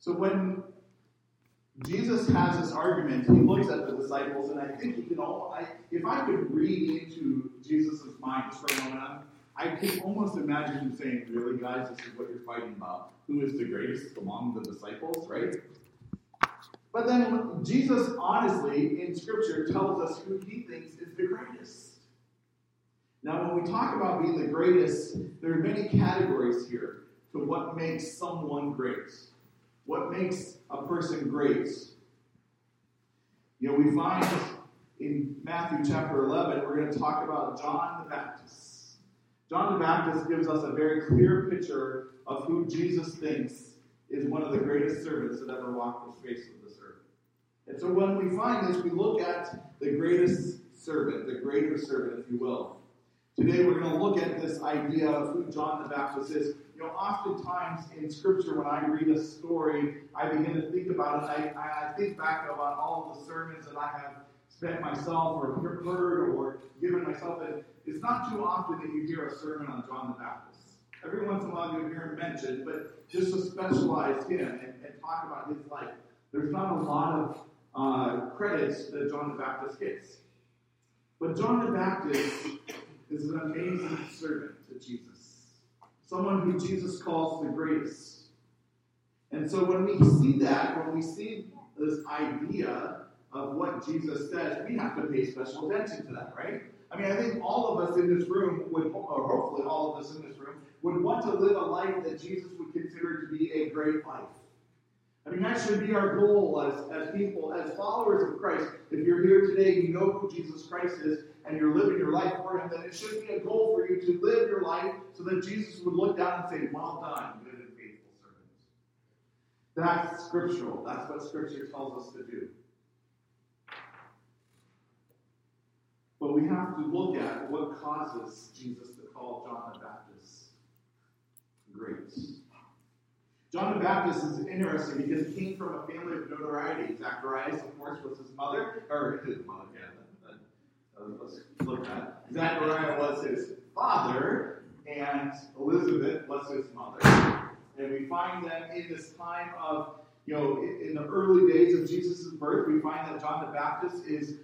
So when Jesus has this argument, he looks at the disciples, and I think he can all. I, if I could read into Jesus' mind just for a moment, I can almost imagine him saying, "Really, guys, this is what you're fighting about. Who is the greatest among the disciples?" Right? But then Jesus, honestly, in Scripture, tells us who he thinks is the greatest. Now, when we talk about being the greatest, there are many categories here to what makes someone great. What makes a person great? You know, we find in Matthew chapter 11, we're going to talk about John the Baptist. John the Baptist gives us a very clear picture of who Jesus thinks is one of the greatest servants that ever walked the face of this earth. And so when we find this, we look at the greatest servant, the greater servant, if you will. Today we're going to look at this idea of who John the Baptist is. You know, oftentimes in Scripture, when I read a story, I begin to think about it. I, I think back about all of the sermons that I have spent myself or heard or given myself. And it's not too often that you hear a sermon on John the Baptist. Every once in a while you hear him mentioned, but just to specialize him and, and talk about his life, there's not a lot of uh, credits that John the Baptist gets. But John the Baptist is an amazing servant to Jesus, someone who Jesus calls the greatest. And so when we see that, when we see this idea of what Jesus says, we have to pay special attention to that, right? I mean, I think all of us in this room would, or hopefully all of us in this room, would want to live a life that Jesus would consider to be a great life. I mean, that should be our goal as, as people, as followers of Christ. If you're here today, you know who Jesus Christ is, and you're living your life for Him, then it should be a goal for you to live your life so that Jesus would look down and say, Well done, good and faithful servant. That's scriptural. That's what Scripture tells us to do. But we have to look at what causes Jesus to call John the Baptist great. John the Baptist is interesting because he came from a family of notoriety. Zacharias, of course, was his mother, or his mother, yeah, let's look at. Zachariah was his father, and Elizabeth was his mother. And we find that in this time of, you know, in the early days of Jesus' birth, we find that John the Baptist is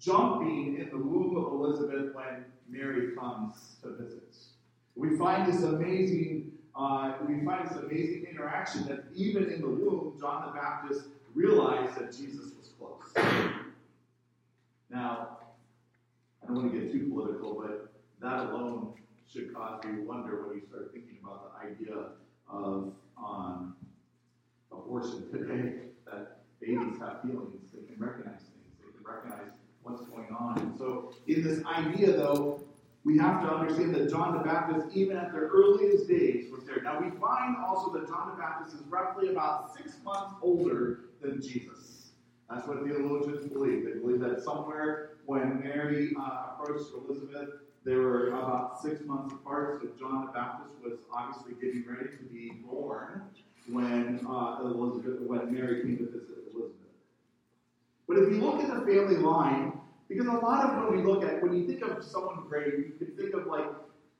jumping in the womb of Elizabeth when Mary comes to visit. We find this amazing, uh, we find this amazing interaction that even in the womb, John the Baptist realized that Jesus was close. Now, I don't want to get too political, but that alone should cause you wonder when you start thinking about the idea of um, abortion today, that babies have feelings, they can recognize things, they can recognize what's going on. And so, in this idea, though, we have to understand that John the Baptist, even at their earliest days, was there. Now, we find also that John the Baptist is roughly about six months older than Jesus. That's what theologians believe. They believe that somewhere when Mary uh, approached Elizabeth, they were about six months apart. So John the Baptist was obviously getting ready to be born when uh, Elizabeth, when Mary came to visit Elizabeth. But if you look at the family line, because a lot of when we look at when you think of someone great, you can think of like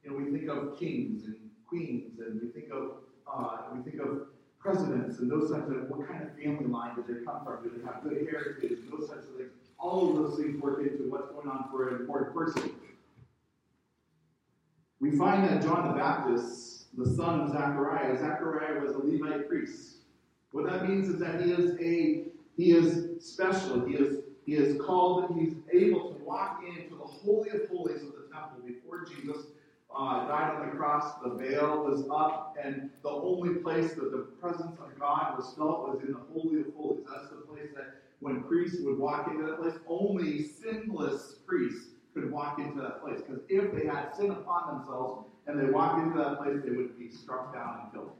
you know we think of kings and queens, and we think of uh, we think of presidents and those types of what kind of family line did they come from? Do they have good heritage? Those types of things. All of those things work into what's going on for an important person. We find that John the Baptist, the son of Zachariah, Zachariah was a Levite priest. What that means is that he is a he is special. He is he is called and he's able to walk into the holy of holies of the temple before Jesus uh, died on the cross. The veil was up, and the only place that the presence of God was felt was in the holy of holies. That's the place that when priests would walk into that place, only sinless priests could walk into that place. Because if they had sin upon themselves and they walked into that place, they would be struck down and killed.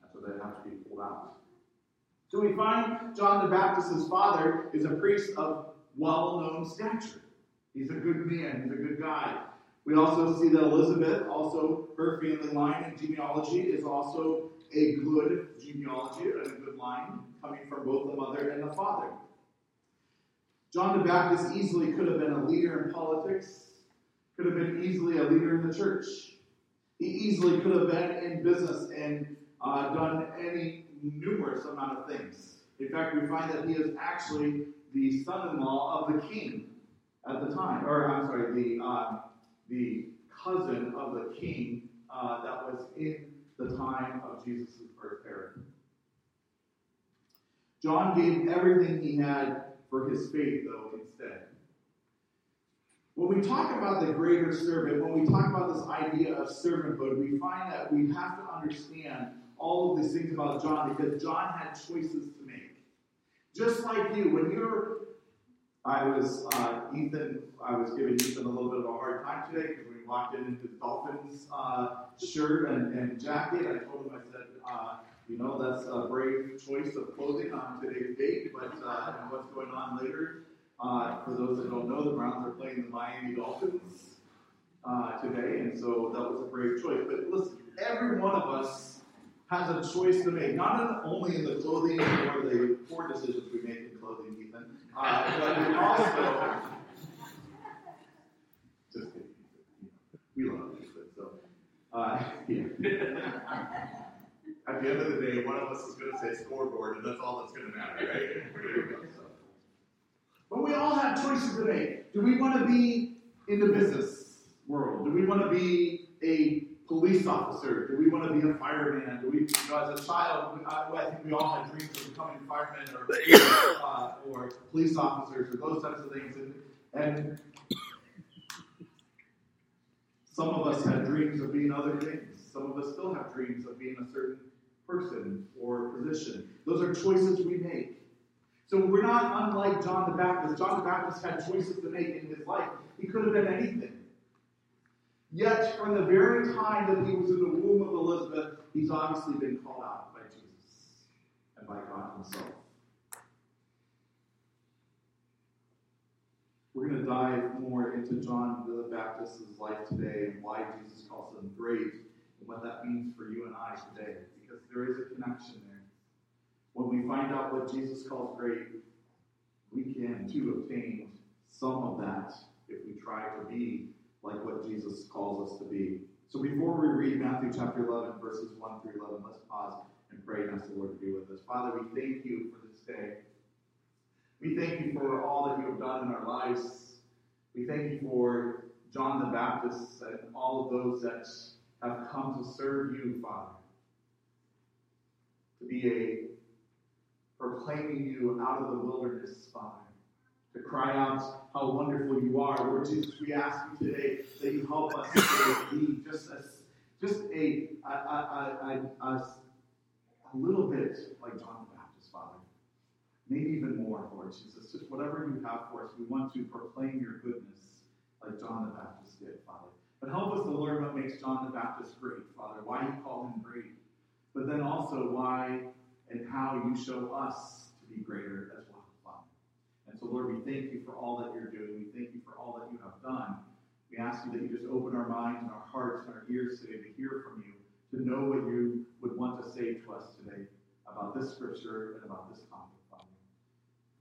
That's what they'd have to be pulled out. So we find John the Baptist's father is a priest of well-known stature. He's a good man. He's a good guy. We also see that Elizabeth, also her family line and genealogy, is also a good genealogy and a good line coming from both the mother and the father. John the Baptist easily could have been a leader in politics, could have been easily a leader in the church. He easily could have been in business and uh, done any numerous amount of things. In fact, we find that he is actually the son-in-law of the king at the time, or I'm sorry, the uh, the cousin of the king uh, that was in the time of Jesus' birth, Herod. John gave everything he had for his faith, though, instead. When we talk about the greater servant, when we talk about this idea of servanthood, we find that we have to understand all of these things about John because John had choices to make. Just like you, when you're, I was, uh, Ethan, I was giving Ethan a little bit of a hard time today because we walked in into Dolphins uh, shirt and, and jacket. I told him, I said, uh, you know, that's a brave choice of clothing on today's date, but uh, what's going on later. Uh, for those that don't know, the Browns are playing the Miami Dolphins uh, today, and so that was a brave choice. But listen, every one of us has a choice to make, not only in the clothing or the poor decisions we make in clothing, uh, but also. Just kidding. We love Ethan, so. Uh, yeah. At the end of the day, one of us is going to say scoreboard, and that's all that's going to matter, right? But we all have choices to make. Do we want to be in the business world? Do we want to be a police officer? Do we want to be a fireman? Do we, you know, as a child, I, I think we all had dreams of becoming firemen or, uh, or police officers or those types of things. And, and some of us had dreams of being other things. Some of us still have dreams of being a certain person or position. Those are choices we make. So we're not unlike John the Baptist. John the Baptist had choices to make in his life. He could have been anything. Yet, from the very time that he was in the womb of Elizabeth, he's obviously been called out by Jesus and by God himself. We're going to dive more into John the Baptist's life today and why Jesus calls him great and what that means for you and I today because there is a connection there. When we find out what Jesus calls great, we can too obtain some of that if we try to be like what Jesus calls us to be. So before we read Matthew chapter 11, verses 1 through 11, let's pause and pray and ask the Lord to be with us. Father, we thank you for this day. We thank you for all that you have done in our lives. We thank you for John the Baptist and all of those that have come to serve you, Father to be a proclaiming you out of the wilderness, Father. To cry out how wonderful you are. Lord Jesus, we ask you today that you help us be just a, just a, a, a, a, little bit like John the Baptist, Father. Maybe even more, Lord Jesus. Just whatever you have for us, we want to proclaim your goodness like John the Baptist did, Father. But help us to learn what makes John the Baptist great, Father. Why you call him great but then also why and how you show us to be greater as so, Lord, we thank you for all that you're doing. We thank you for all that you have done. We ask you that you just open our minds and our hearts and our ears today to hear from you, to know what you would want to say to us today about this scripture and about this topic, Father.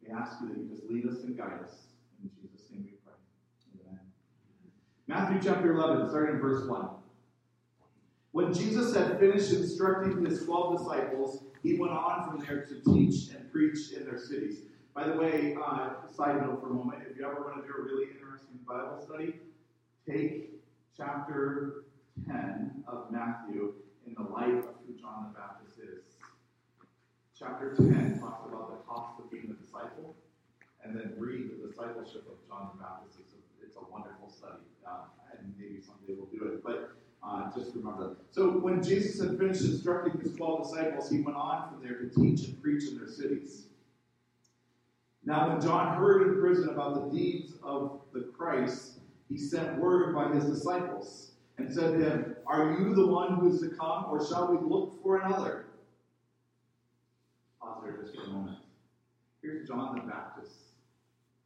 We ask you that you just lead us and guide us. In Jesus' name we pray. Amen. Matthew chapter 11, starting in verse 1. When Jesus had finished instructing his 12 disciples, he went on from there to teach and preach in their cities. By the way, uh, side note for a moment, if you ever want to do a really interesting Bible study, take chapter 10 of Matthew in the light of who John the Baptist is. Chapter 10 talks about the cost of being a disciple, and then read the discipleship of John the Baptist. It's a, it's a wonderful study, uh, and maybe someday we'll do it. But uh, just remember. So when Jesus had finished instructing his 12 disciples, he went on from there to teach and preach in their cities. Now, when John heard in prison about the deeds of the Christ, he sent word by his disciples and said to him, Are you the one who is to come, or shall we look for another? Pause there just for a moment. Here's John the Baptist.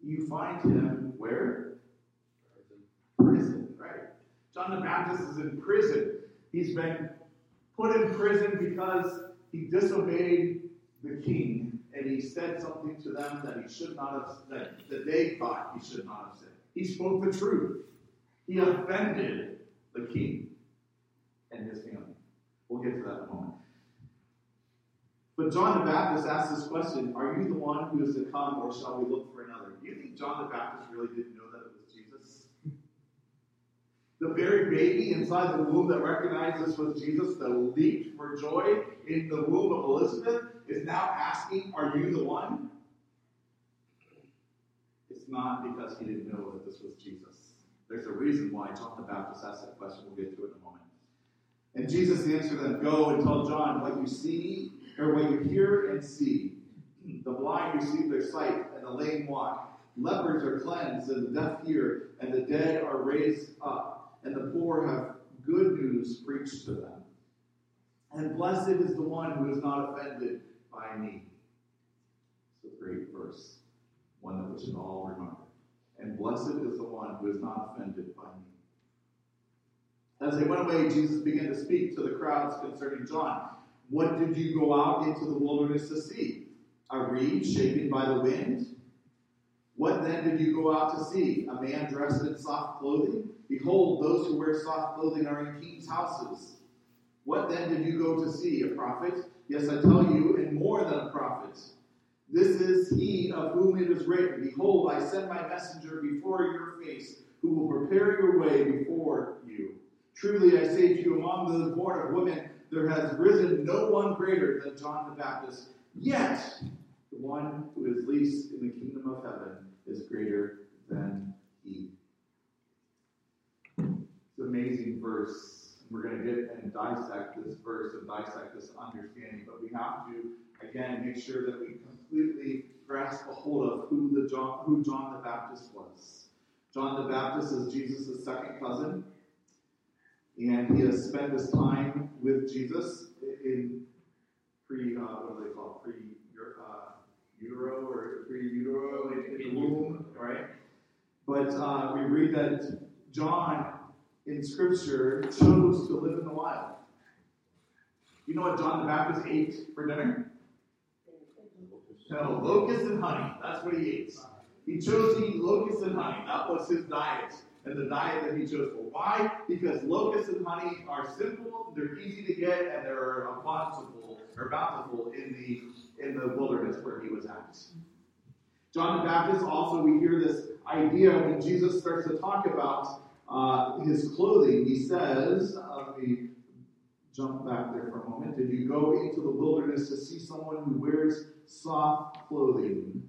You find him where? Prison, right? John the Baptist is in prison. He's been put in prison because he disobeyed the king and he said something to them that he should not have that, that they thought he should not have said. He spoke the truth. He offended the king and his family. We'll get to that in a moment. But John the Baptist asked this question Are you the one who is to come, or shall we look for another? Do you think John the Baptist really didn't know that it was Jesus? The very baby inside the womb that recognized this was Jesus, that leaped for joy in the womb of Elizabeth, is now asking, Are you the one? It's not because he didn't know that this was Jesus. There's a reason why John the Baptist asked that question. We'll get to it in a moment. And Jesus answered them, Go and tell John what you see, or what you hear and see. The blind receive their sight, and the lame walk. Lepers are cleansed, and the deaf hear, and the dead are raised up, and the poor have good news preached to them. And blessed is the one who is not offended by me. It's a great verse, one that we should all remember. And blessed is the one who is not offended by me. As they went away, Jesus began to speak to the crowds concerning John. What did you go out into the wilderness to see? A reed shaken by the wind? What then did you go out to see? A man dressed in soft clothing? Behold, those who wear soft clothing are in kings' houses. What then did you go to see? A prophet? Yes, I tell you, and more than a prophet. This is he of whom it is written Behold, I send my messenger before your face, who will prepare your way before you. Truly I say to you, among those born of women, there has risen no one greater than John the Baptist. Yet, the one who is least in the kingdom of heaven is greater than he. It's an amazing verse. We're going to get and dissect this verse and dissect this understanding, but we have to, again, make sure that we completely grasp a hold of who, the John, who John the Baptist was. John the Baptist is Jesus' second cousin, and he has spent his time with Jesus in pre, uh, what do they call it? Pre uh, utero or pre utero in, in the womb, right? But uh, we read that John in Scripture chose to live in the wild. You know what John the Baptist ate for dinner? No, locusts and honey. That's what he ate. He chose to eat locusts and honey. That was his diet and the diet that he chose for. Why? Because locusts and honey are simple, they're easy to get, and they're bountiful or bountiful in the in the wilderness where he was at. John the Baptist also we hear this idea when Jesus starts to talk about uh, his clothing. He says, uh, let me jump back there for a moment. Did you go into the wilderness to see someone who wears soft clothing?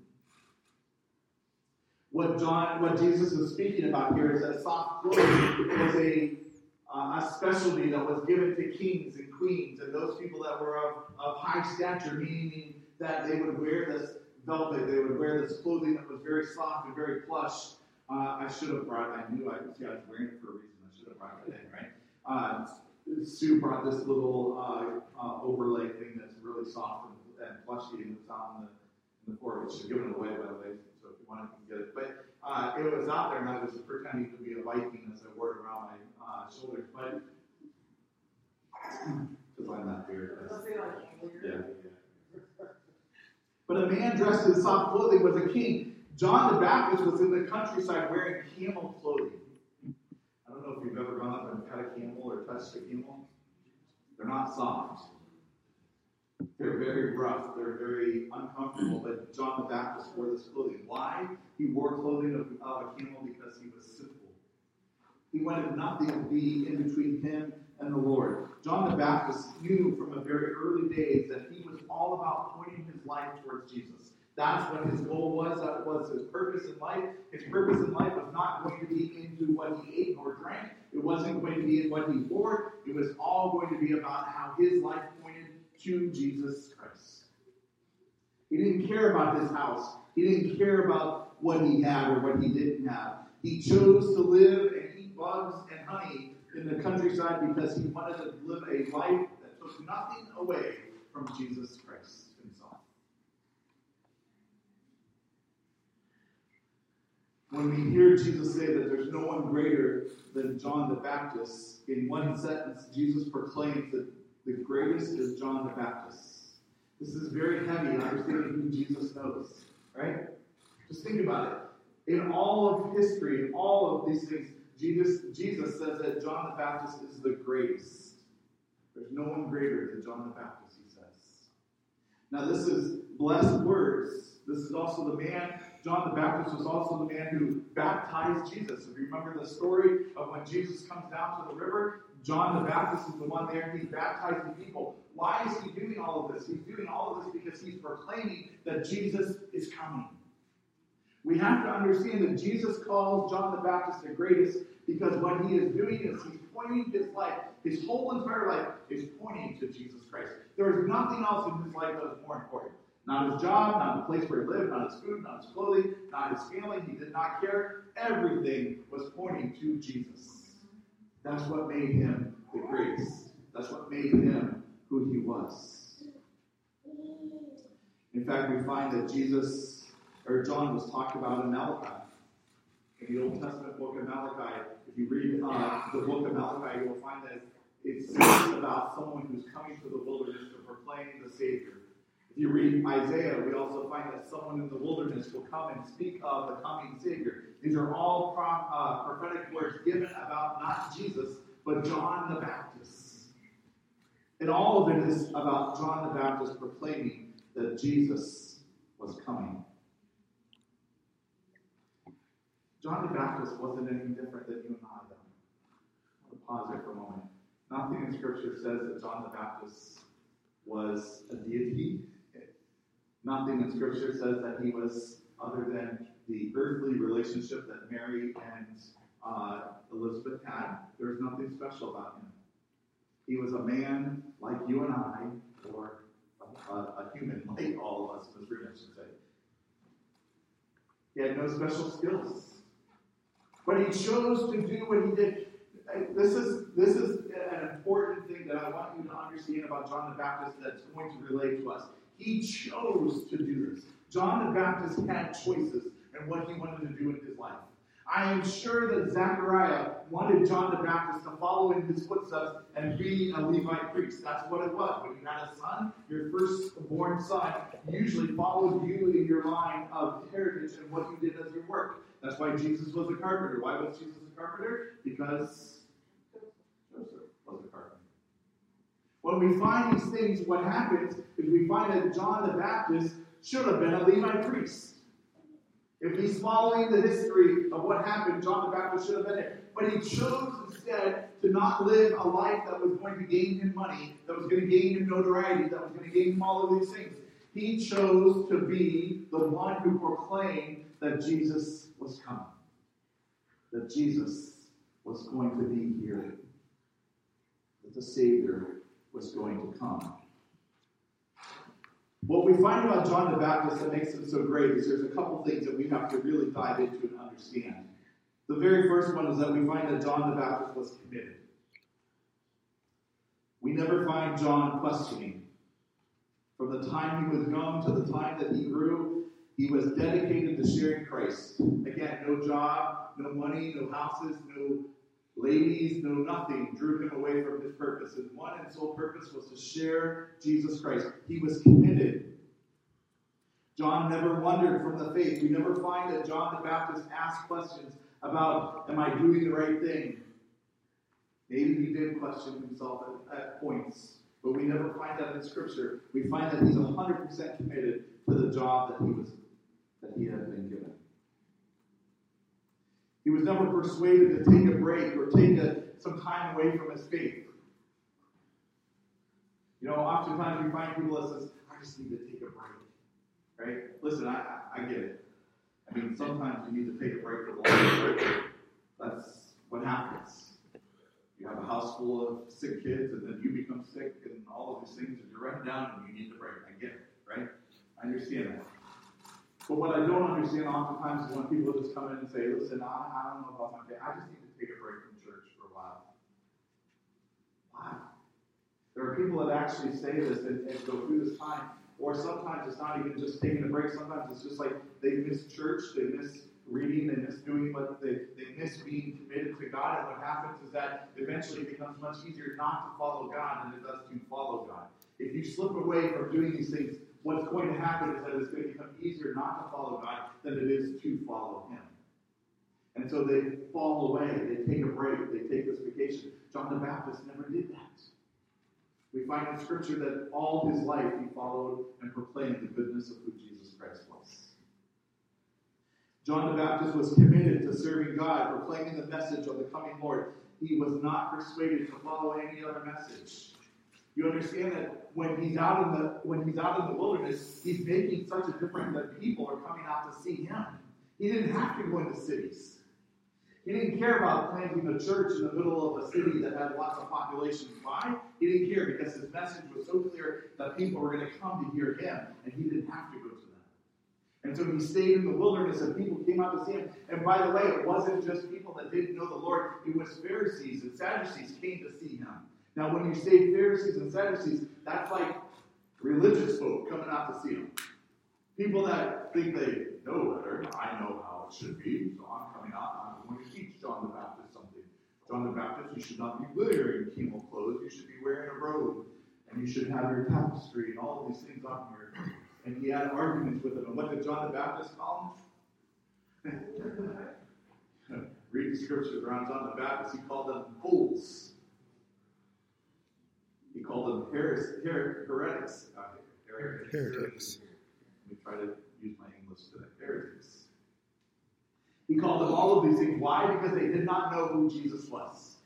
What John, what Jesus is speaking about here is that soft clothing was a uh, a specialty that was given to kings and queens and those people that were of, of high stature, meaning that they would wear this velvet, they would wear this clothing that was very soft and very plush. Uh, I should have brought, I knew I, see, I was wearing it for a reason. I should have brought it in, right? Uh, Sue brought this little uh, uh, overlay thing that's really soft and, and plushy, and it's out in the, in the floor. She's giving it away, by the way, so if you want to get it. But uh, it was out there, and I was pretending to be a Viking as I wore it around my uh, shoulders. But because I'm not weird. Yeah, yeah. But a man dressed in soft clothing was a king. John the Baptist was in the countryside wearing camel clothing. I don't know if you've ever gone up and pet a camel or touched a camel. They're not soft. They're very rough. They're very uncomfortable. But John the Baptist wore this clothing. Why? He wore clothing of, of a camel because he was simple. He wanted nothing to be in between him and the Lord. John the Baptist knew from a very early days that he was all about pointing his life towards Jesus. That's what his goal was. That was his purpose in life. His purpose in life was not going to be into what he ate or drank. It wasn't going to be in what he wore. It was all going to be about how his life pointed to Jesus Christ. He didn't care about his house. He didn't care about what he had or what he didn't have. He chose to live and eat bugs and honey in the countryside because he wanted to live a life that took nothing away from Jesus Christ himself. When we hear Jesus say that there's no one greater than John the Baptist, in one sentence, Jesus proclaims that the greatest is John the Baptist. This is very heavy in understanding who Jesus knows, right? Just think about it. In all of history, in all of these things, Jesus, Jesus says that John the Baptist is the greatest. There's no one greater than John the Baptist, he says. Now, this is blessed words. This is also the man, John the Baptist was also the man who baptized Jesus. If you remember the story of when Jesus comes down to the river, John the Baptist is the one there. He's baptizing people. Why is he doing all of this? He's doing all of this because he's proclaiming that Jesus is coming. We have to understand that Jesus calls John the Baptist the greatest because what he is doing is he's pointing his life, his whole entire life is pointing to Jesus Christ. There is nothing else in his life that is more important. Not his job, not the place where he lived, not his food, not his clothing, not his family. He did not care. Everything was pointing to Jesus. That's what made him the greatest. That's what made him who he was. In fact, we find that Jesus, or John, was talked about in Malachi. In the Old Testament book of Malachi, if you read uh, the book of Malachi, you will find that it speaks about someone who's coming to the wilderness to proclaim the Savior. If you read Isaiah, we also find that someone in the wilderness will come and speak of the coming Savior. These are all prom, uh, prophetic words given about not Jesus, but John the Baptist. And all of it is about John the Baptist proclaiming that Jesus was coming. John the Baptist wasn't any different than you and I, though. I'll pause there for a moment. Nothing in Scripture says that John the Baptist was a deity. Nothing in Scripture says that he was other than the earthly relationship that Mary and uh, Elizabeth had. There's nothing special about him. He was a man like you and I, or a, a human like all of us as I should say. He had no special skills. But he chose to do what he did. This is, this is an important thing that I want you to understand about John the Baptist that's going to relate to us. He chose to do this. John the Baptist had choices in what he wanted to do in his life. I am sure that Zechariah wanted John the Baptist to follow in his footsteps and be a Levite priest. That's what it was. When you had a son, your firstborn son usually followed you in your line of heritage and what you did as your work. That's why Jesus was a carpenter. Why was Jesus a carpenter? Because Joseph was a carpenter. When we find these things, what happens is we find that John the Baptist should have been a Levite priest. If he's following the history of what happened, John the Baptist should have been it. But he chose instead to not live a life that was going to gain him money, that was going to gain him notoriety, that was going to gain him all of these things. He chose to be the one who proclaimed that Jesus was coming, that Jesus was going to be here, that the Savior was going to come. What we find about John the Baptist that makes him so great is there's a couple things that we have to really dive into and understand. The very first one is that we find that John the Baptist was committed. We never find John questioning. From the time he was young to the time that he grew, he was dedicated to sharing Christ. Again, no job, no money, no houses, no ladies, no nothing drew him away from his purpose. And one and sole purpose was to share Jesus Christ. He was committed. John never wandered from the faith. We never find that John the Baptist asked questions about, Am I doing the right thing? Maybe he did question himself at, at points, but we never find that in Scripture. We find that he's 100% committed to the job that he was that he had been given. He was never persuaded to take a break or take a, some time away from his faith. You know, oftentimes we find people that says, I just need to take a break. Right? Listen, I, I, I get it. I mean, sometimes you need to take a break for long break. That's what happens. You have a house full of sick kids, and then you become sick, and all of these things, and you're run down, and you need a break. I get it, right? I understand that. But what I don't understand oftentimes is when people just come in and say, listen, I, I don't know about my day. I just need to take a break from church for a while. Why? There are people that actually say this and, and go through this time. Or sometimes it's not even just taking a break. Sometimes it's just like they miss church, they miss reading, they miss doing what they, they miss being committed to God. And what happens is that eventually it becomes much easier not to follow God than it does to follow God. If you slip away from doing these things, what's going to happen is that it's going to become easier not to follow God than it is to follow Him. And so they fall away, they take a break, they take this vacation. John the Baptist never did that. We find in Scripture that all his life he followed and proclaimed the goodness of who Jesus Christ was. John the Baptist was committed to serving God, proclaiming the message of the coming Lord. He was not persuaded to follow any other message. You understand that when he's out in the when he's out in the wilderness, he's making such a difference that people are coming out to see him. He didn't have to go into cities. He didn't care about planting a church in the middle of a city that had lots of population. Why? He didn't care because his message was so clear that people were going to come to hear him, and he didn't have to go to them. And so he stayed in the wilderness, and people came out to see him. And by the way, it wasn't just people that didn't know the Lord, it was Pharisees and Sadducees came to see him. Now, when you say Pharisees and Sadducees, that's like religious folk coming out to see them. People that think they know better. I know how it should be, so I'm coming out. I'm going to teach John the Baptist something. John the Baptist, you should not be wearing camel clothes. You should be wearing a robe, and you should have your tapestry and all these things on here. And he had arguments with them. And what did John the Baptist call him? Read the scriptures around John the Baptist. He called them fools. He called them heres, her, heretics. Uh, heretics. heretics. Let me try to use my English today. Heretics. He called them all of these things. Why? Because they did not know who Jesus was.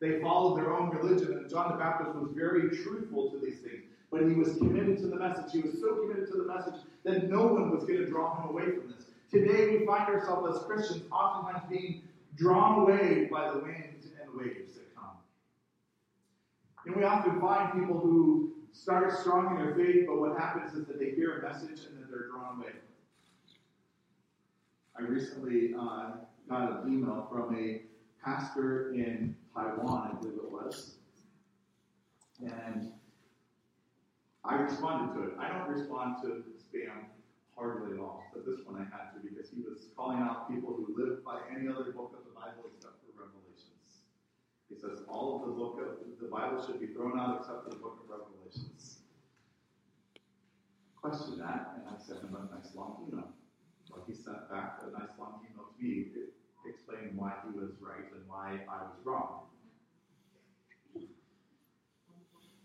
They followed their own religion, and John the Baptist was very truthful to these things. But he was committed to the message. He was so committed to the message that no one was going to draw him away from this. Today, we find ourselves as Christians oftentimes being drawn away by the winds and the waves. And we often find people who start strong in their faith, but what happens is that they hear a message and then they're drawn away. I recently uh, got an email from a pastor in Taiwan, I believe it was, and I responded to it. I don't respond to spam hardly at all, but this one I had to because he was calling out people who live by any other book of the Bible except for Revelations. He says all of the book of the Bible should be thrown out except for the book of Revelations. Question that, and I sent him a nice long email he sent back a nice long email to me explaining why he was right and why I was wrong.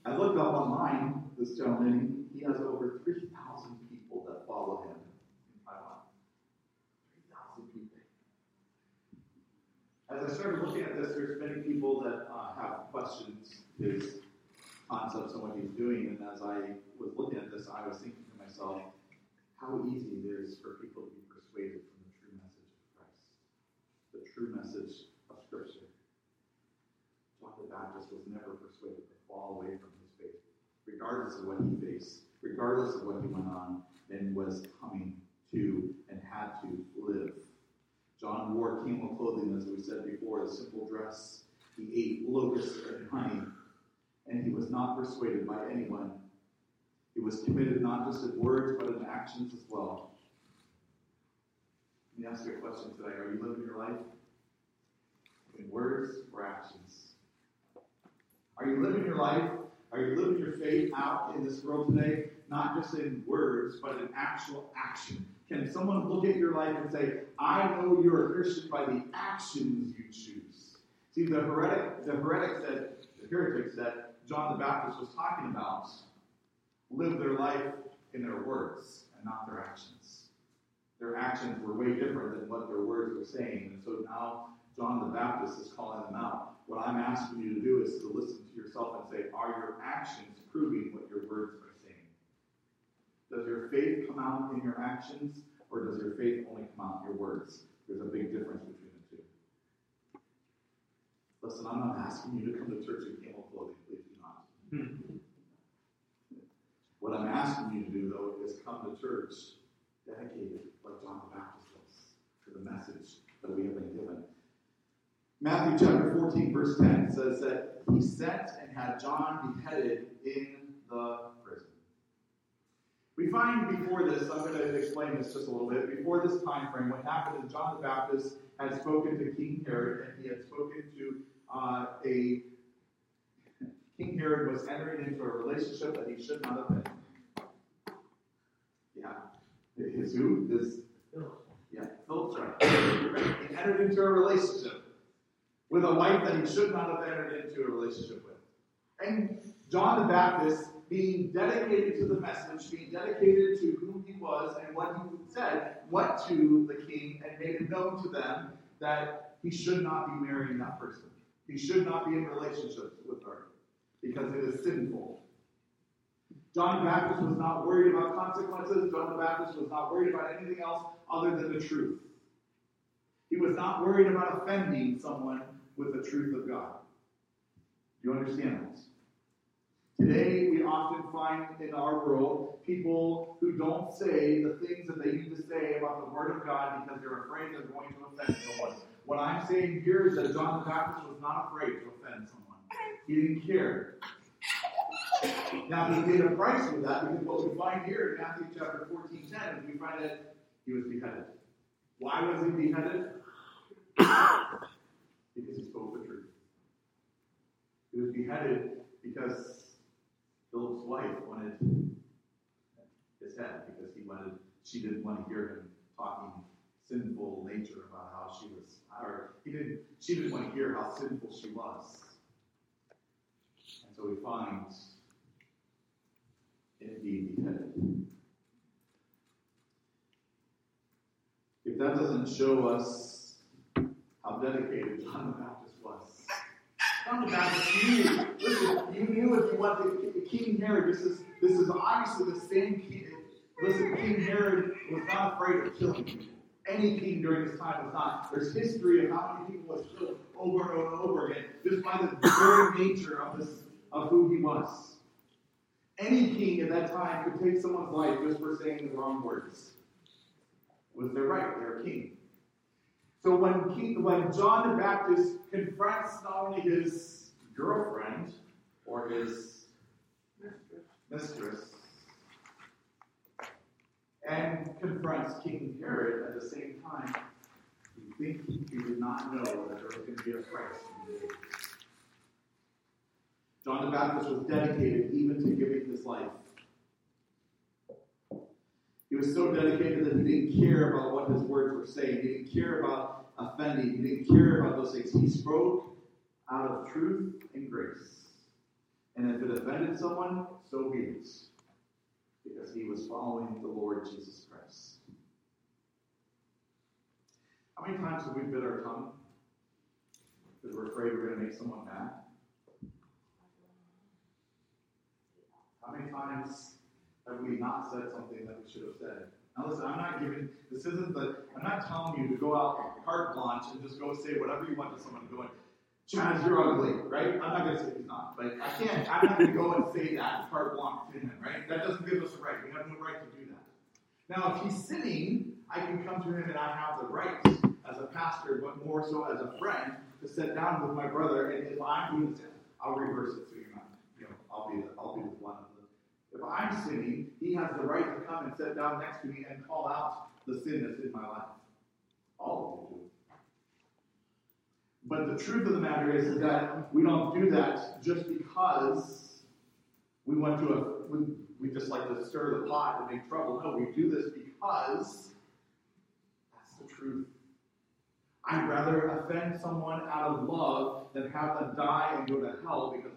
I looked up online, this gentleman, he has over 3,000 people that follow him in Taiwan. 3,000 people. As I started looking at this, there's many people that uh, have questions his concepts and what he's doing. And as I was looking at this, I was thinking to myself, how easy it is for people to be persuaded from the true message of Christ, the true message of Scripture. John the Baptist was never persuaded to fall away from his faith, regardless of what he faced, regardless of what he went on and was coming to and had to live. John wore camel clothing, as we said before, a simple dress. He ate locusts and honey, and he was not persuaded by anyone. He was committed not just in words, but in actions as well. Let me ask you a question today. Are you living your life in words or actions? Are you living your life? Are you living your faith out in this world today? Not just in words, but in actual action. Can someone look at your life and say, I know you're a Christian by the actions you choose? See, the heretic, the heretics that the heretics that John the Baptist was talking about live their life in their words and not their actions their actions were way different than what their words were saying. And so now John the Baptist is calling them out. What I'm asking you to do is to listen to yourself and say, are your actions proving what your words? Does your faith come out in your actions, or does your faith only come out in your words? There's a big difference between the two. Listen, I'm not asking you to come to church in camel clothing. Please do not. what I'm asking you to do, though, is come to church dedicated, like John the Baptist was, to the message that we have been given. Matthew chapter 14, verse 10 says that he sent and had John beheaded in the prison. We find before this, I'm going to explain this just a little bit. Before this time frame, what happened is John the Baptist had spoken to King Herod, and he had spoken to uh, a King Herod was entering into a relationship that he should not have been. Yeah, his who? His yeah, Philip's right. He entered into a relationship with a wife that he should not have entered into a relationship with. And John the Baptist being dedicated to the message, being dedicated to who he was and what he said, went to the king and made it known to them that he should not be marrying that person. He should not be in relationships with her because it is sinful. John the Baptist was not worried about consequences. John the Baptist was not worried about anything else other than the truth. He was not worried about offending someone with the truth of God. Do you understand this? Today, we often find in our world people who don't say the things that they need to say about the Word of God because they're afraid they're going to offend someone. What I'm saying here is that John the Baptist was not afraid to offend someone. He didn't care. Now, he paid a price for that because what we find here in Matthew chapter 14 10 is we find that he was beheaded. Why was he beheaded? because he spoke the truth. He was beheaded because wife wanted his head because he wanted she didn't want to hear him talking sinful nature about how she was or he didn't she didn't want to hear how sinful she was. And so we find it being beheaded. If that doesn't show us how dedicated John the Baptist was. John the Baptist knew, listen, you knew if you went to King Herod, this is, this is obviously the same king. Listen, King Herod was not afraid of killing. Any king during this time was not. There's history of how many people was killed over and over and over again, just by the very nature of this of who he was. Any king at that time could take someone's life just for saying the wrong words. Was their right? They're a king. So when, king, when John the Baptist confronts not only his girlfriend or his mistress, and confronts King Herod at the same time, you think he did not know that there was going to be a price John the Baptist was dedicated even to giving his life. He was so dedicated that he didn't care about what his words were saying. He didn't care about offending. He didn't care about those things. He spoke out of truth and grace. And if it offended someone, so be it. Because he was following the Lord Jesus Christ. How many times have we bit our tongue because we're afraid we're going to make someone mad? How many times have we not said something that we should have said? Now listen, I'm not giving this isn't the I'm not telling you to go out carte blanche and just go say whatever you want to someone going, Chaz, you're ugly, right? I'm not gonna say he's not, but I can't I'm not gonna go and say that carte blanche to him, right? That doesn't give us a right. We have no right to do that. Now if he's sinning, I can come to him and I have the right as a pastor, but more so as a friend, to sit down with my brother and if I'm doing sin, I'll reverse it so you're not, you know, I'll be the, I'll be the one if I'm sinning, he has the right to come and sit down next to me and call out the sin that's in my life. All of you do. But the truth of the matter is, that we don't do that just because we want to, we, we just like to stir the pot and make trouble. No, we do this because that's the truth. I'd rather offend someone out of love than have them die and go to hell because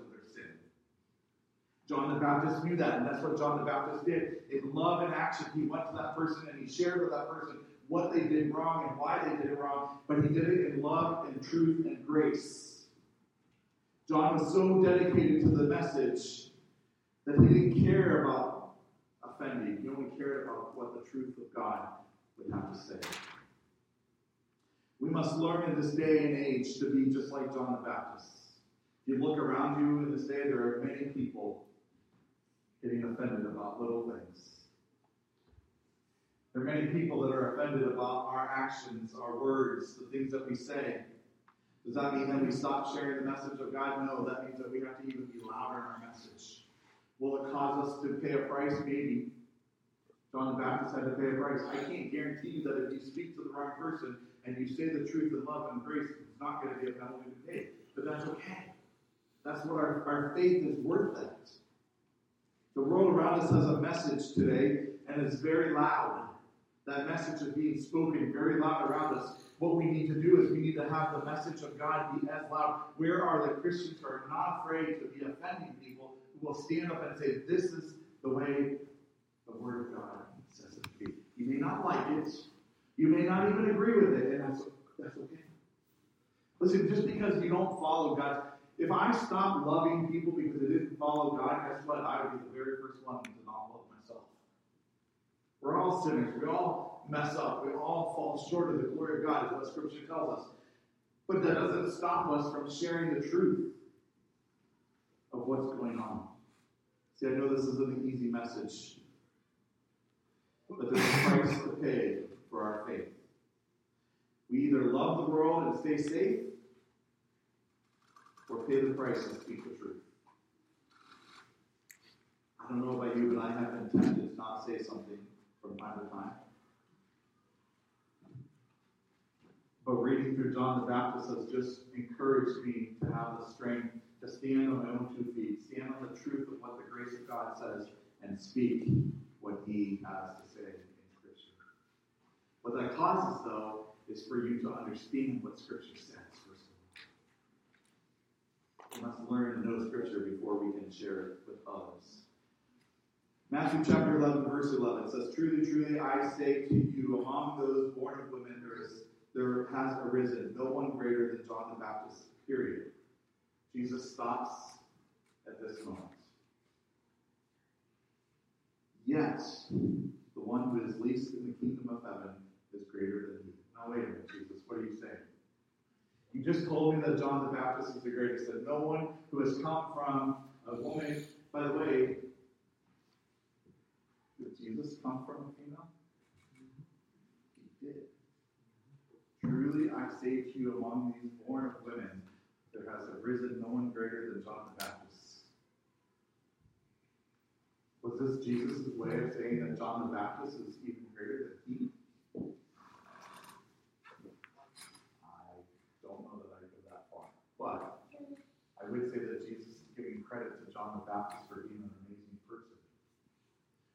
John the Baptist knew that, and that's what John the Baptist did. In love and action, he went to that person and he shared with that person what they did wrong and why they did it wrong, but he did it in love and truth and grace. John was so dedicated to the message that he didn't care about offending. He only cared about what the truth of God would have to say. We must learn in this day and age to be just like John the Baptist. If you look around you in this day, there are many people getting offended about little things. There are many people that are offended about our actions, our words, the things that we say. Does that mean that we stop sharing the message of God? No, that means that we have to even be louder in our message. Will it cause us to pay a price? Maybe. John the Baptist had to pay a price. I can't guarantee you that if you speak to the wrong person and you say the truth in love and grace, it's not going to be a penalty to pay. But that's okay. That's what our, our faith is worth that. The world around us has a message today, and it's very loud. That message is being spoken very loud around us. What we need to do is we need to have the message of God be as loud. Where are the Christians who are not afraid to be offending people who will stand up and say, This is the way the Word of God says it to be. You may not like it, you may not even agree with it, and that's, that's okay. Listen, just because you don't follow God, if I stopped loving people because they didn't follow God, guess what? I would be the very first one to not love myself. We're all sinners. We all mess up. We all fall short of the glory of God, is what Scripture tells us. But that doesn't stop us from sharing the truth of what's going on. See, I know this isn't an easy message, but there's a price to pay for our faith. We either love the world and stay safe, or pay the price and speak the truth. I don't know about you, but I have been tempted to not say something from time to time. But reading through John the Baptist has just encouraged me to have the strength to stand on my own two feet, stand on the truth of what the grace of God says, and speak what He has to say in Scripture. What that causes, though, is for you to understand what Scripture says. We must learn to know Scripture before we can share it with others. Matthew chapter 11, verse 11 says, Truly, truly, I say to you, among those born of women, there, is, there has arisen no one greater than John the Baptist, period. Jesus stops at this moment. Yet, the one who is least in the kingdom of heaven is greater than he. Now, wait a minute, Jesus, what are you saying? You just told me that John the Baptist is the greatest, that no one who has come from a woman, by the way, did Jesus come from a female? He did. Truly, I say to you, among these born of women, there has arisen no one greater than John the Baptist. Was this Jesus' way of saying that John the Baptist is even greater than he? I don't know that I go that far. But I would say that Jesus is giving credit to John the Baptist for being an amazing person,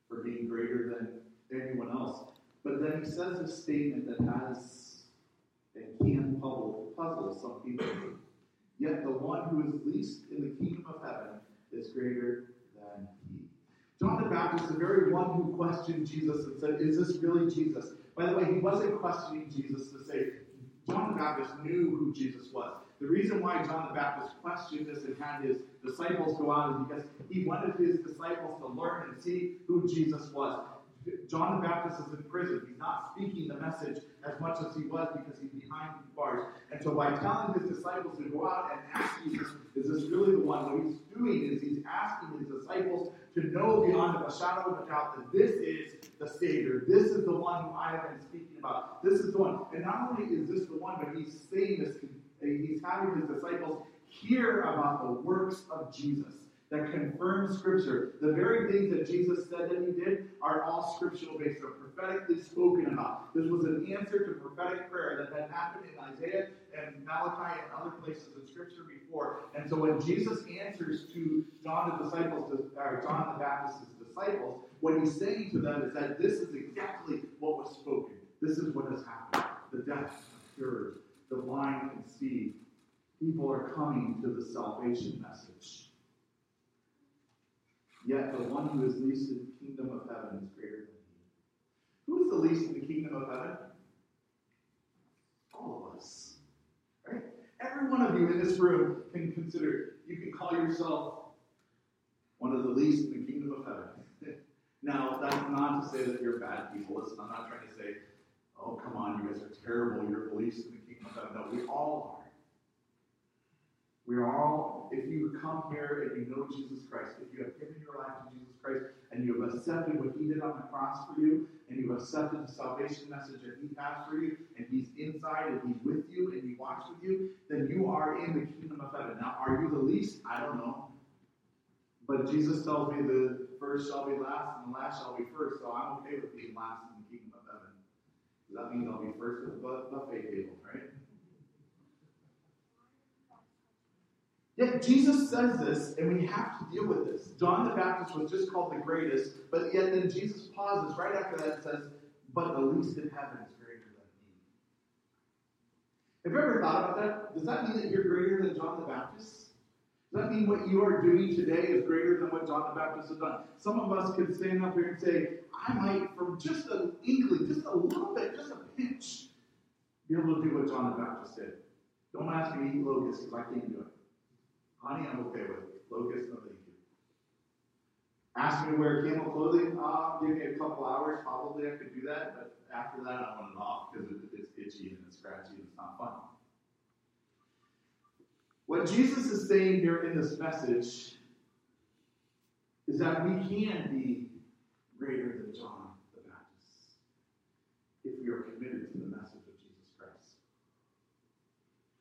for being greater than anyone else. But then he says a statement that has and can puzzle, puzzle some people. Yet the one who is least in the kingdom of heaven is greater than he. John the Baptist, the very one who questioned Jesus and said, Is this really Jesus? By the way, he wasn't questioning Jesus to say, John the Baptist knew who Jesus was. The reason why John the Baptist questioned this and had his disciples go out is because he wanted his disciples to learn and see who Jesus was. John the Baptist is in prison. He's not speaking the message as much as he was because he's behind bars. And so by telling his disciples to go out and ask Jesus, is this really the one? What he's doing is he's asking his disciples to know beyond a shadow of a doubt that this is the Savior. This is the one who I have been speaking about. This is the one. And not only is this the one, but he's saying this, he's having his disciples hear about the works of Jesus that confirm Scripture. The very things that Jesus said that he did are all scriptural based. They're prophetically spoken about. This was an answer to prophetic prayer that had happened in Isaiah and Malachi and other places in Scripture before. And so when Jesus answers to John the disciples, or John the Baptist's disciples, what he's saying to them is that this is exactly what was spoken. This is what has happened. The deaf are cured. The blind can see. People are coming to the salvation message. Yet the one who is least in the kingdom of heaven is greater than he. Who is the least in the kingdom of heaven? All of us. Right? Every one of you in this room can consider, you can call yourself one of the least in the kingdom of heaven. now, that's not to say that you're bad people. I'm not trying to say, oh, come on, you guys are terrible. You're the least in the No, we all are. We are all, if you come here and you know Jesus Christ, if you have given your life to Jesus Christ and you have accepted what He did on the cross for you, and you have accepted the salvation message that He has for you, and He's inside and He's with you and He walks with you, then you are in the kingdom of heaven. Now, are you the least? I don't know. But Jesus tells me the first shall be last and the last shall be first, so I'm okay with being last in the kingdom of heaven. That means I'll be first at the buffet table, right? Yet Jesus says this, and we have to deal with this. John the Baptist was just called the greatest, but yet then Jesus pauses right after that and says, But the least in heaven is greater than me. Have you ever thought about that? Does that mean that you're greater than John the Baptist? Does that mean what you are doing today is greater than what John the Baptist has done? Some of us could stand up here and say, I might, from just an inkling, just a little bit, just a pinch, be able to do what John the Baptist did. Don't ask me to eat locusts because I can't do it. Honey, I'm okay with it. Locusts, no thank you. Ask me to wear camel clothing. Uh, give me a couple hours. Probably I could do that, but after that, I want it off because it, it's itchy and it's scratchy and it's not fun. What Jesus is saying here in this message is that we can be greater than John the Baptist if we are committed to the message of Jesus Christ.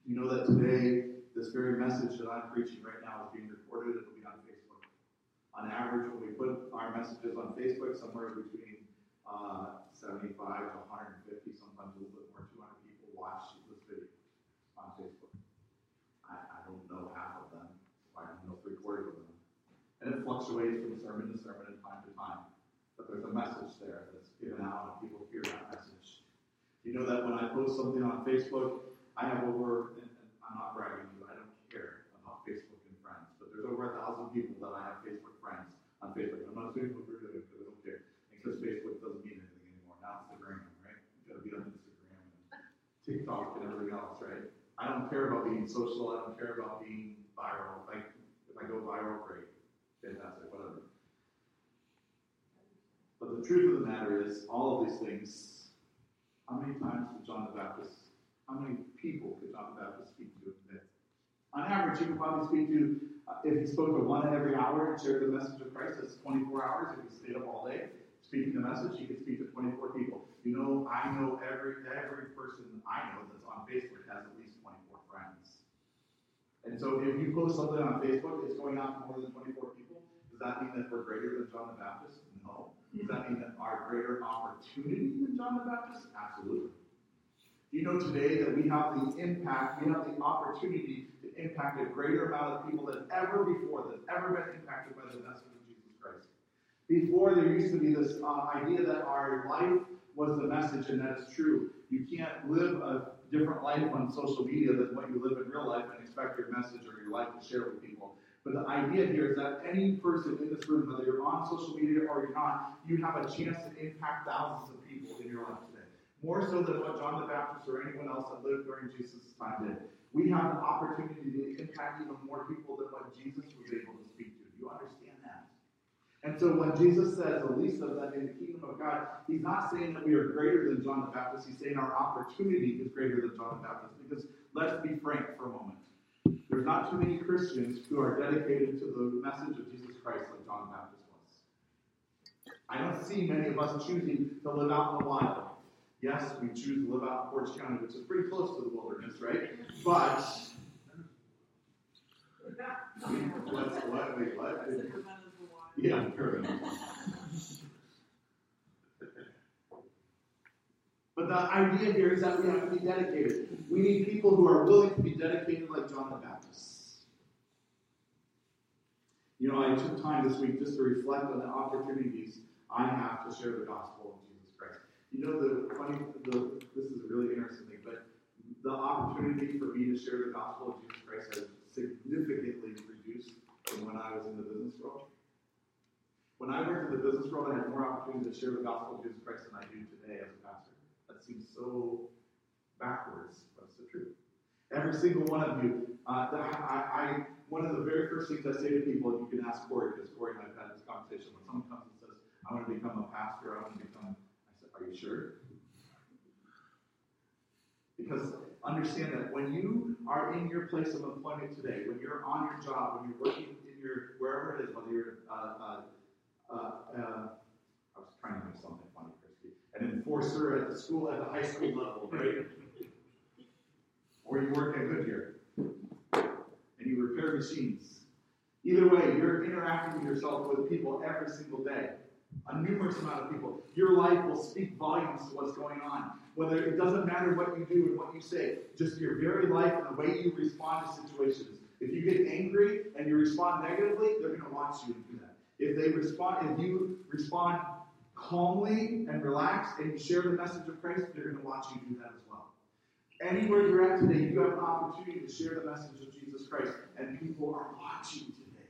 You know that today, this very message that I'm preaching right now is being recorded. It'll be on Facebook. On average, when we put our messages on Facebook, somewhere between uh, 75 to 150, sometimes a little bit more, 200 people watch this video on Facebook don't know half of them. I don't know three quarters of them. And it fluctuates from sermon to sermon and time to time. But there's a message there that's given out and people hear that message. You know that when I post something on Facebook, I have over, and, and I'm not bragging you, I don't care about Facebook and friends, but there's over a thousand people that I have Facebook friends on Facebook. I'm not saying Facebook because I don't care. Because Facebook doesn't mean anything anymore. Now it's the gram, right? You've gotta be on Instagram and TikTok and everything else, right? I don't care about being social. I don't care about being viral. If I go viral, great, fantastic, whatever. But the truth of the matter is, all of these things. How many times did John the Baptist? How many people could John the Baptist speak to a day? On average, he could probably speak to, uh, if he spoke to one every hour and shared the message of Christ, that's 24 hours. If he stayed up all day speaking the message, he could speak to 24 people. You know, I know every every person I know that's on Facebook has at and so if you post something on Facebook, it's going out to more than 24 people. Does that mean that we're greater than John the Baptist? No. Does that mean that our greater opportunity than John the Baptist? Absolutely. Do you know today that we have the impact, we have the opportunity to impact a greater amount of people than ever before, that's ever been impacted by the message of Jesus Christ? Before, there used to be this uh, idea that our life was the message, and that is true. You can't live a different life on social media than what you live in real life and expect your message or your life to share with people. But the idea here is that any person in this room, whether you're on social media or you're not, you have a chance to impact thousands of people in your life today. More so than what John the Baptist or anyone else that lived during Jesus' time did. We have the opportunity to impact even more people than what Jesus was able to speak to. Do you understand? And so when Jesus says the least of them in the kingdom of God, he's not saying that we are greater than John the Baptist. He's saying our opportunity is greater than John the Baptist. Because let's be frank for a moment. There's not too many Christians who are dedicated to the message of Jesus Christ like John the Baptist was. I don't see many of us choosing to live out in the wild. Yes, we choose to live out in Portage County, which is pretty close to the wilderness, right? But what? Wait, what? Yeah. But the idea here is that we have to be dedicated. We need people who are willing to be dedicated like John the Baptist. You know, I took time this week just to reflect on the opportunities I have to share the gospel of Jesus Christ. You know, the funny, the, this is a really interesting thing, but the opportunity for me to share the gospel of Jesus Christ has significantly reduced from when I was in the business world. When I worked in the business world, I had more opportunity to share the gospel of Jesus Christ than I do today as a pastor. That seems so backwards, but it's the truth. Every single one of you, uh, I, I, one of the very first things I say to people, and you can ask Corey, because Corey and I've had this conversation, when someone comes and says, I want to become a pastor, I want to become, I said, are you sure? Because understand that when you are in your place of employment today, when you're on your job, when you're working in your, wherever it is, whether you're uh, uh, uh, uh, I was trying to make something funny, Christy. An enforcer at the school, at the high school level, right? or you work at Goodyear and you repair machines. Either way, you're interacting with yourself with people every single day. A numerous amount of people. Your life will speak volumes to what's going on. Whether it doesn't matter what you do and what you say, just your very life and the way you respond to situations. If you get angry and you respond negatively, they're going to watch you do that. If they respond, if you respond calmly and relaxed and you share the message of Christ, they're going to watch you do that as well. Anywhere you're at today, you have an opportunity to share the message of Jesus Christ, and people are watching today.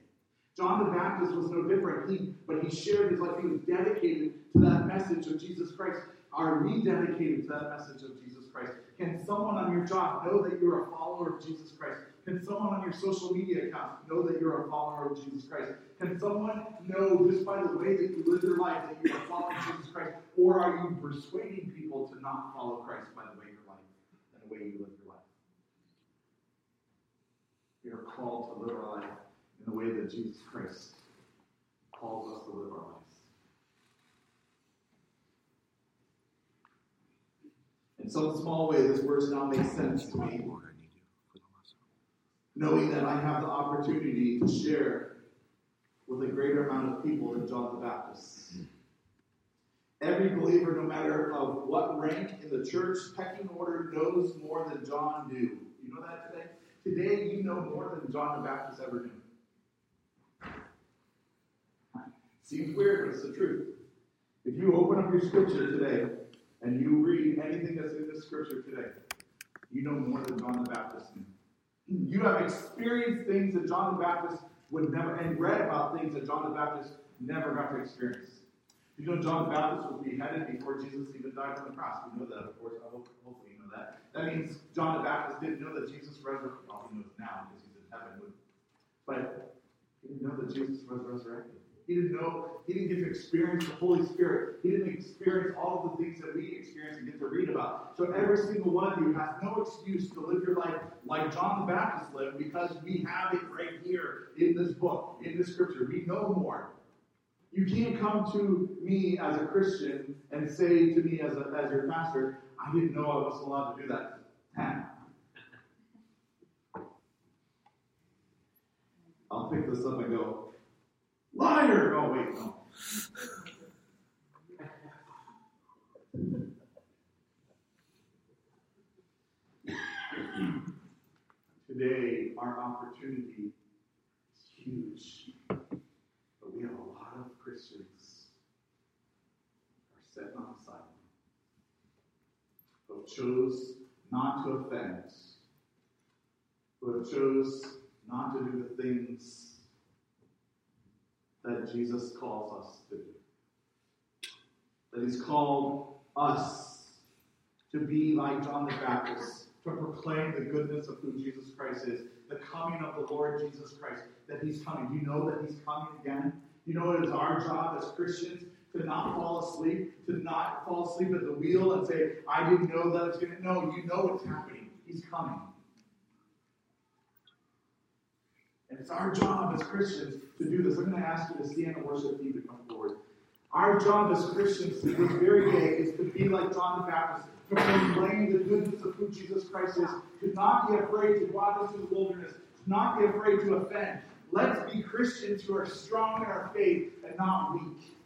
John the Baptist was no different, he, but he shared his life. He was dedicated to that message of Jesus Christ. Are we dedicated to that message of Jesus Christ? Can someone on your job know that you're a follower of Jesus Christ? Can someone on your social media account know that you're a follower of Jesus Christ? Can someone know just by the way that you live your life that you're a follower of Jesus Christ? Or are you persuading people to not follow Christ by the way your life and the way you live your life? We are called to live our life in the way that Jesus Christ calls us to live our lives. In some small way, this verse now makes sense to me knowing that I have the opportunity to share with a greater amount of people than John the Baptist. Every believer, no matter of what rank in the church pecking order, knows more than John knew. You know that today? Today, you know more than John the Baptist ever knew. Seems weird, but it's the truth. If you open up your scripture today and you read anything that's in the scripture today, you know more than John the Baptist knew. You have experienced things that John the Baptist would never, and read about things that John the Baptist never got to experience. You know, John the Baptist was beheaded before Jesus even died on the cross. We know that, of course. I hope, hopefully, you know that. That means John the Baptist didn't know that Jesus resurrected. Well, he knows now because he's in heaven. But he didn't know that Jesus was resurrected. He didn't know, he didn't get to experience the Holy Spirit. He didn't experience all the things that we experience and get to read about. So every single one of you has no excuse to live your life like John the Baptist lived because we have it right here in this book, in this scripture. We know more. You can't come to me as a Christian and say to me as, a, as your pastor, I didn't know I wasn't allowed to do that. I'll pick this up and go, Liar! Oh, wait, no. Today, our opportunity is huge. But we have a lot of Christians are sitting on the sideline who chose not to offend, who have chose not to do the things that Jesus calls us to. That He's called us to be like John the Baptist, to proclaim the goodness of who Jesus Christ is, the coming of the Lord Jesus Christ, that He's coming. You know that He's coming again? You know it is our job as Christians to not fall asleep, to not fall asleep at the wheel and say, I didn't know that it's going to. No, you know it's happening. He's coming. And it's our job as Christians to do this. I'm going to ask you to stand and worship team to come forward. Our job as Christians to this very day is to be like John the Baptist, to proclaim the goodness of who Jesus Christ is, to not be afraid to walk into the wilderness, to not be afraid to offend. Let's be Christians who are strong in our faith and not weak.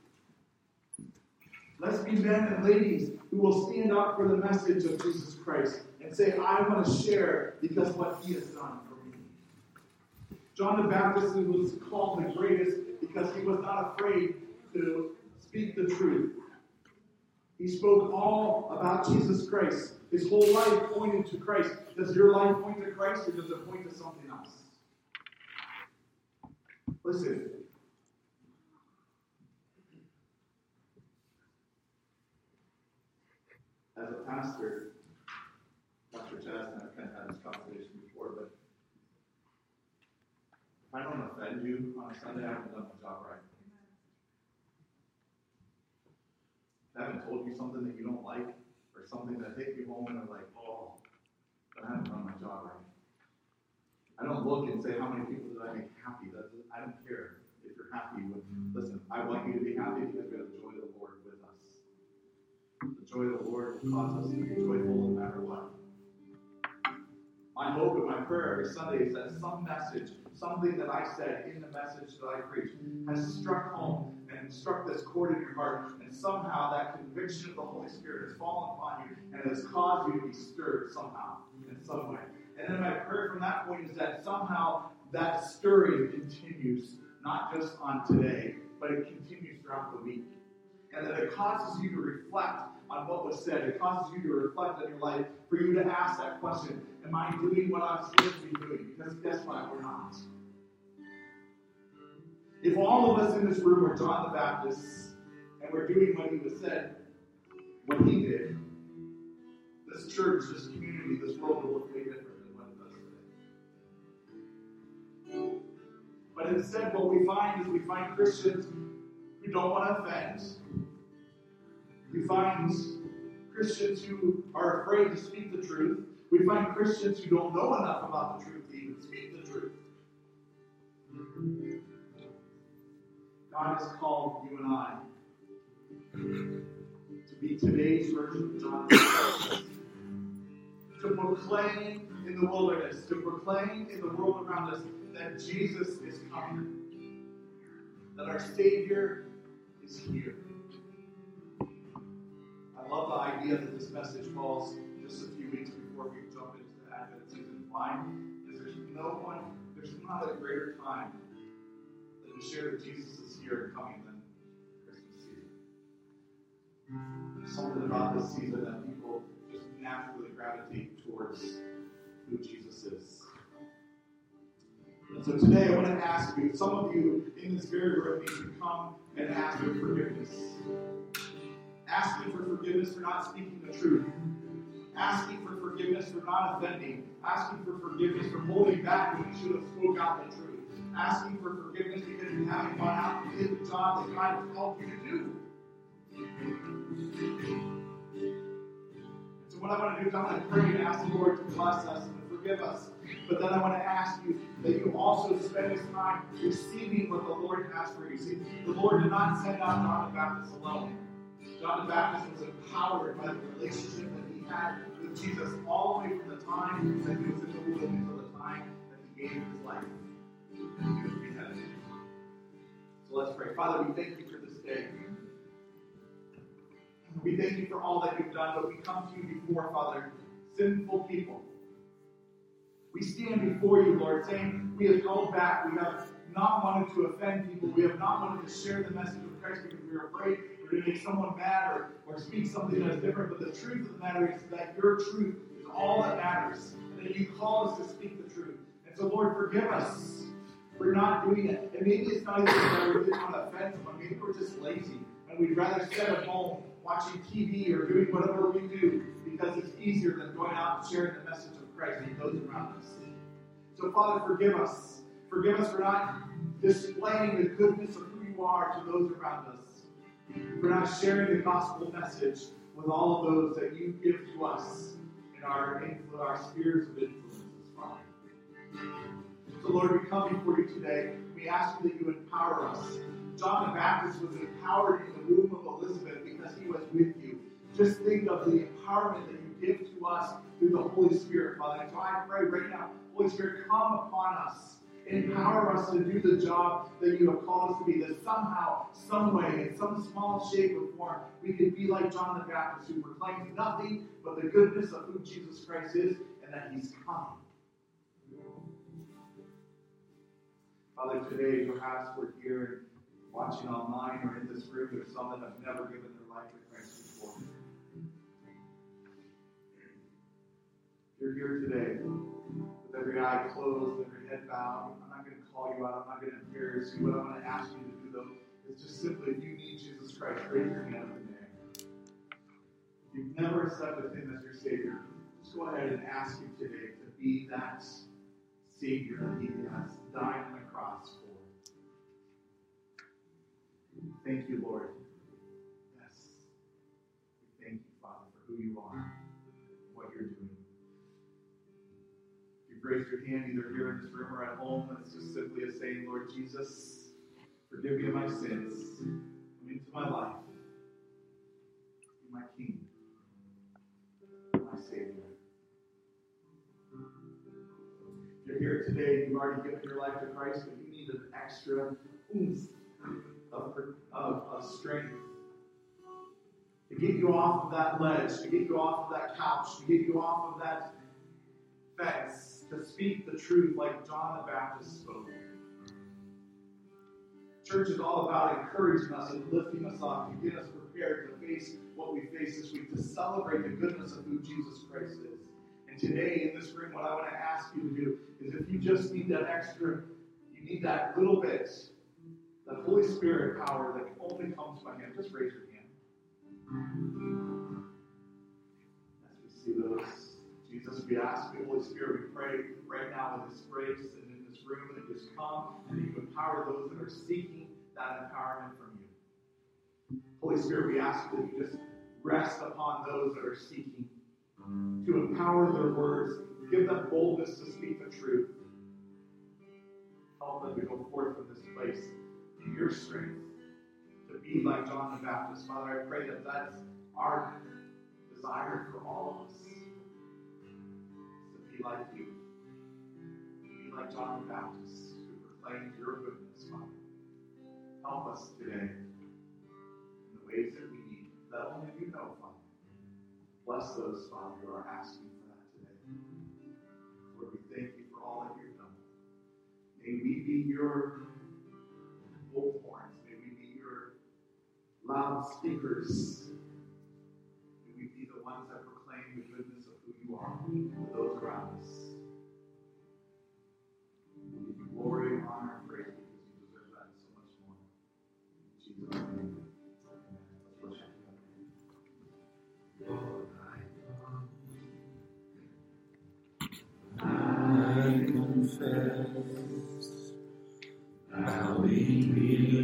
Let's be men and ladies who will stand up for the message of Jesus Christ and say, I want to share because what he has done John the Baptist was called the greatest because he was not afraid to speak the truth. He spoke all about Jesus Christ. His whole life pointed to Christ. Does your life point to Christ or does it point to something else? Listen. As a pastor, Dr. Chaz and kind of had this conversation before, but I don't offend you on a Sunday, I haven't done my job right. I haven't told you something that you don't like, or something that hit you home and are like, oh, I haven't done my job right. I don't look and say, how many people did I make happy? I don't care if you're happy with, listen, I want you to be happy because we have the joy of the Lord with us. The joy of the Lord causes us to be joyful no matter what. My hope and my prayer every Sunday is that some message, something that I said in the message that I preached, has struck home and struck this chord in your heart, and somehow that conviction of the Holy Spirit has fallen upon you and has caused you to be stirred somehow, in some way. And then my prayer from that point is that somehow that stirring continues, not just on today, but it continues throughout the week. And that it causes you to reflect on what was said. It causes you to reflect on your life, for you to ask that question Am I doing what I'm supposed to be doing? Because guess what? We're not. If all of us in this room are John the Baptist and we're doing what he was said, what he did, this church, this community, this world will look way different than what it does today. But instead, what we find is we find Christians who don't want to offend. We find Christians who are afraid to speak the truth. We find Christians who don't know enough about the truth to even speak the truth. God has called you and I to be today's version of John to proclaim in the wilderness, to proclaim in the world around us that Jesus is coming, that our Savior is here. I love the idea that this message falls just a few weeks before we jump into the Advent season. Why? Because there's no one, there's not a greater time than to share that Jesus is here and coming than Christmas season. There's something about this season that people just naturally gravitate towards who Jesus is. And so today I want to ask you, some of you in this very room need to come and ask for forgiveness. Asking for forgiveness for not speaking the truth. Asking for forgiveness for not offending. Asking for forgiveness for holding back when you should have spoke out the truth. Asking for forgiveness because you haven't gone out and did the job that God has called you to do. So what I want to do is I want to pray and ask the Lord to bless us and to forgive us. But then I want to ask you that you also spend this time receiving what the Lord has for you. See, the Lord did not send out John the Baptist alone. John the Baptist was empowered by the relationship that he had with Jesus all the way from the time that he was in the womb until the time that he gave his life. So let's pray. Father, we thank you for this day. We thank you for all that you've done, but we come to you before, Father, sinful people. We stand before you, Lord, saying we have held back. We have not wanted to offend people. We have not wanted to share the message of Christ because we are afraid to make someone mad or, or speak something that is different. But the truth of the matter is that your truth is all that matters, and that you call us to speak the truth. And so, Lord, forgive us for not doing it. And maybe it's not even that we didn't want to offend someone. Maybe we're just lazy, and we'd rather sit at home watching TV or doing whatever we do because it's easier than going out and sharing the message of Christ to those around us. So, Father, forgive us. Forgive us for not displaying the goodness of who you are to those around us. For not sharing the gospel message with all of those that you give to us in our, our spheres of influences, Father. So, Lord, we come before you today. We ask you that you empower us. John the Baptist was empowered in the womb of Elizabeth because he was with you. Just think of the empowerment that you give to us through the Holy Spirit, Father. So I pray right now, Holy Spirit, come upon us. Empower us to do the job that you have called us to be. That somehow, some way, in some small shape or form, we could be like John the Baptist who proclaims nothing but the goodness of who Jesus Christ is and that he's coming. Father, today perhaps we're here watching online or in this room. There's some that have never given their life to Christ before. You're here today with every eye closed, every head bowed. I'm not going to call you out. I'm not going to embarrass you. What I want to ask you to do, though, is just simply, if you need Jesus Christ, raise your hand the. If you've never accepted Him as your Savior, just go ahead and ask Him today to be that Savior that He has died on the cross for. Thank you, Lord. Yes. Thank you, Father, for who you are, Raised your hand either here in this room or at home, it's just simply a saying, Lord Jesus, forgive me of my sins. Come into my life. Be my King. My Savior. If you're here today, you've already given your life to Christ, but you need an extra oomph of, of, of strength to get you off of that ledge, to get you off of that couch, to get you off of that fence, to speak the truth like John the Baptist spoke. Church is all about encouraging us and lifting us up to get us prepared to face what we face this week, to celebrate the goodness of who Jesus Christ is. And today in this room, what I want to ask you to do is if you just need that extra, you need that little bit, that Holy Spirit power that only comes by Him, just raise your hand. As we see those, Jesus, we ask you, Holy Spirit, we pray right now in this grace and in this room that you just come and you empower those that are seeking that empowerment from you. Holy Spirit, we ask that you just rest upon those that are seeking to empower their words, give them boldness to speak the truth. Help them to go forth from this place in your strength, to be like John the Baptist. Father, I pray that that's our desire for all of us. Be like you, be like John the Baptist, who proclaimed your goodness, Father. Help us today in the ways that we need, that only you know, Father. Bless those, Father, who are asking for that today. Lord, we thank you for all that you've done. May we be your bullhorns. May we be your loudspeakers. Who you those around us. We give you glory, honor, and praise because you deserve that so much more. In Jesus' name. I confess, bowing here,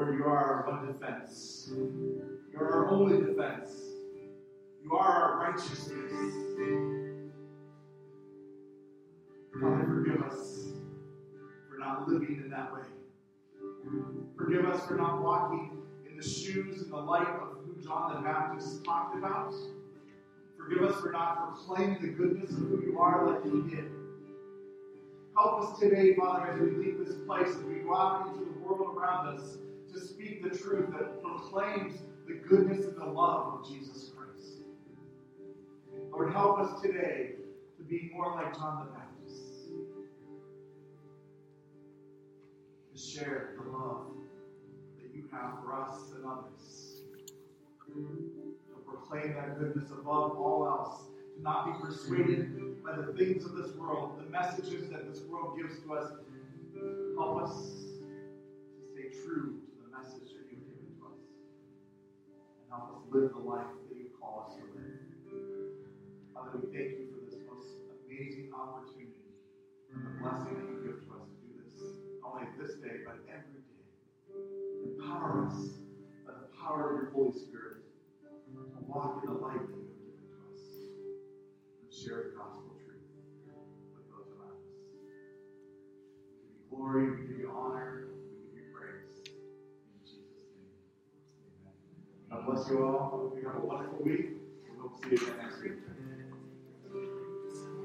Lord, you are our one defense. You're our only defense. You are our righteousness. Father, forgive us for not living in that way. Forgive us for not walking in the shoes and the light of who John the Baptist talked about. Forgive us for not proclaiming the goodness of who you are like he did. Help us today, Father, as we leave this place, as we go out into the world around us, to speak the truth that proclaims the goodness and the love of Jesus Christ. Lord, help us today to be more like John the Baptist. To share the love that you have for us and others. to proclaim that goodness above all else, to not be persuaded by the things of this world, the messages that this world gives to us. Help us to stay true message that you've given to us. And help us live the life that you call us to live. Father, we thank you for this most amazing opportunity and the blessing that you give to us to do this, not only this day, but every day. Empower us by the power of your Holy Spirit to walk in the light that you have given to us and share the gospel truth with those around us. We give you glory, we give you honor, bless you all. You have a wonderful week. We hope to see you again next week.